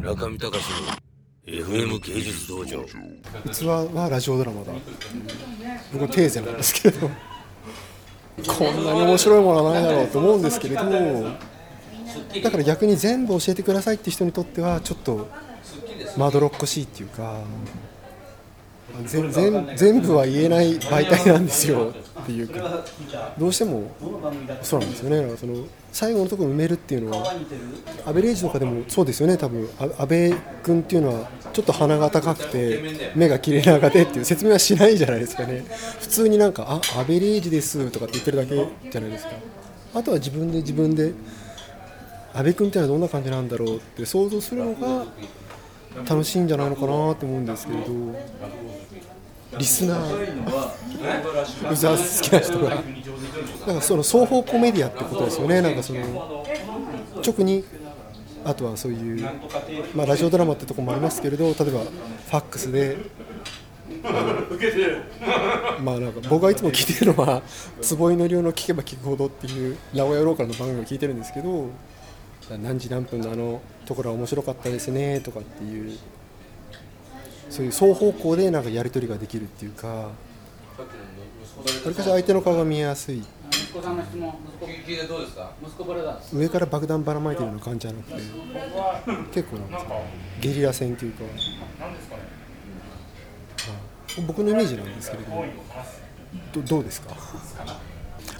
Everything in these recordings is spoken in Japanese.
中見隆の FM 芸術道場。器はラジオドラマだ。僕はテーゼなんですけれど。こんなに面白いものはないだろうと思うんですけれどだから逆に全部教えてくださいって人にとってはちょっとまどろっこしいっていうか。全全全部は言えない媒体なんですよ。っていうか。どうしてもそうなんですよね。その最後のところ埋めるっていうのはアベレージとかでもそうですよね。多分あ安倍君っていうのはちょっと鼻が高くて目が切れ長でっていう説明はしないじゃないですかね。普通になんかあアベレージですとかって言ってるだけじゃないですか。あとは自分で自分で安倍君っていうのはどんな感じなんだろうって想像するのが楽しいんじゃないのかなと思うんですけれど。リスナー、うざ好きな人が、なんかその双方向メディアってことですよね、なんかその直に、あとはそういう、まあ、ラジオドラマってとこもありますけれど、例えばファックスで、まあなんか僕がいつも聞いてるのは、坪井の量の聞けば聞くほどっていう名古屋ローカルの番組を聞いてるんですけど、何時何分のあのところは面白かったですねとかっていう。そういう双方向でなんかやり取りができるっていうかわりかし相手の顔が見えやすい。上から爆弾ばらまいてるような感じじゃなくて結構なんですかゲリラ戦っていうか。僕のイメージなんですけれどもどどうですか？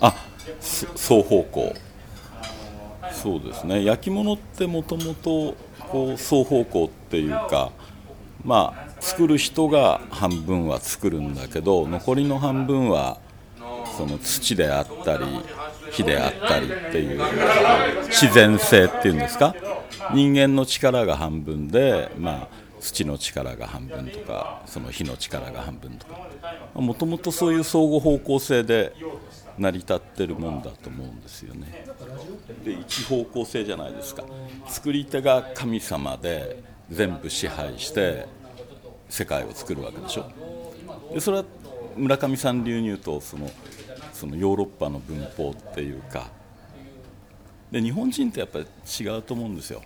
あ双方向そうですね。焼き物ってもともと双方向っていうかまあ作る人が半分は作るんだけど残りの半分はその土であったり火であったりっていう自然性っていうんですか？人間の力が半分で、まあ、土の力が半分とかその火の力が半分とか。もともとそういう相互方向性で成り立ってるもんだと思うんですよね。で一方向性じゃないですか。作り手が神様で全部支配して世界を作るわけでしょ。でそれは村上さん流に言うとそのそのヨーロッパの文法っていうか。で日本人ってやっぱり違うと思うんですよ。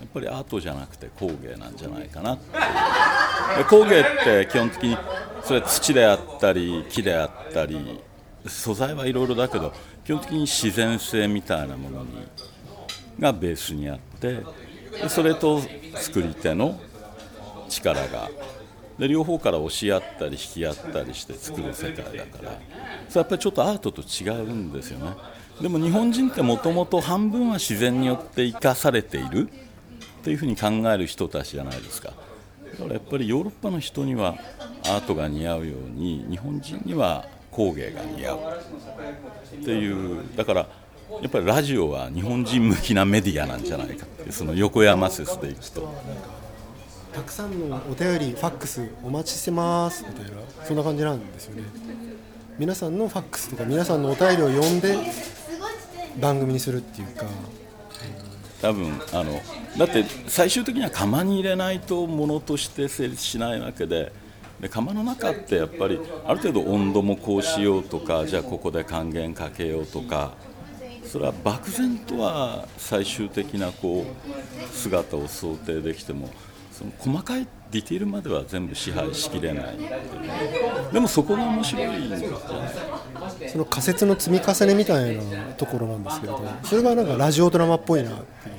やっぱりアートじゃなくて工芸なんじゃないかなで工芸って基本的にそれは土であったり木であったり素材はいろいろだけど基本的に自然性みたいなものにがベースにあってでそれと作り手の力がで両方から押し合ったり引き合ったりして作る世界だからそれやっぱりちょっとアートと違うんですよね。でも日本人ってもともと半分は自然によって生かされているっていうふうに考える人たちじゃないですか。だからやっぱりヨーロッパの人にはアートが似合うように日本人には工芸が似合う。っていうだからやっぱりラジオは日本人向きなメディアなんじゃないかってその横山説でいくと。たくさんのお便りファックスお待ちしてますみたいなそんな感じなんですよね。皆さんのファックスとか皆さんのお便りを読んで番組にするっていうか。多分あのだって最終的には釜に入れないとものとして成立しないわけでで釜の中ってやっぱりある程度温度もこうしようとかじゃあここで還元かけようとかそれは漠然とは最終的なこう姿を想定できてもその細かいディティールまでは全部支配しきれないでもそこが面白いんじゃないその仮説の積み重ねみたいなところなんですけれどそれがなんかラジオドラマっぽいなっていう。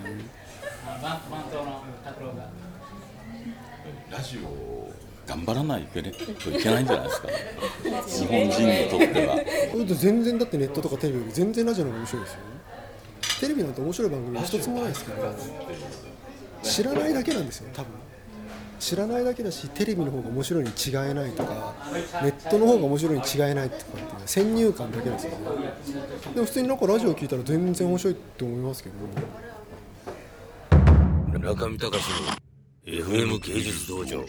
ラジオ？頑張らないといけないんじゃないですか。日本人にとっては。全然だってネットとかテレビより全然ラジオの方が面白いですよテレビなんて面白い番組一つもないですから知らないだけなんですよ多分。知らないだけだしテレビの方が面白いに違いないとかネットの方が面白いに違いないとかっていう先入観だけですよね。でも普通になんかラジオ聞いたら全然面白いって思いますけど中見隆の FM 芸術道場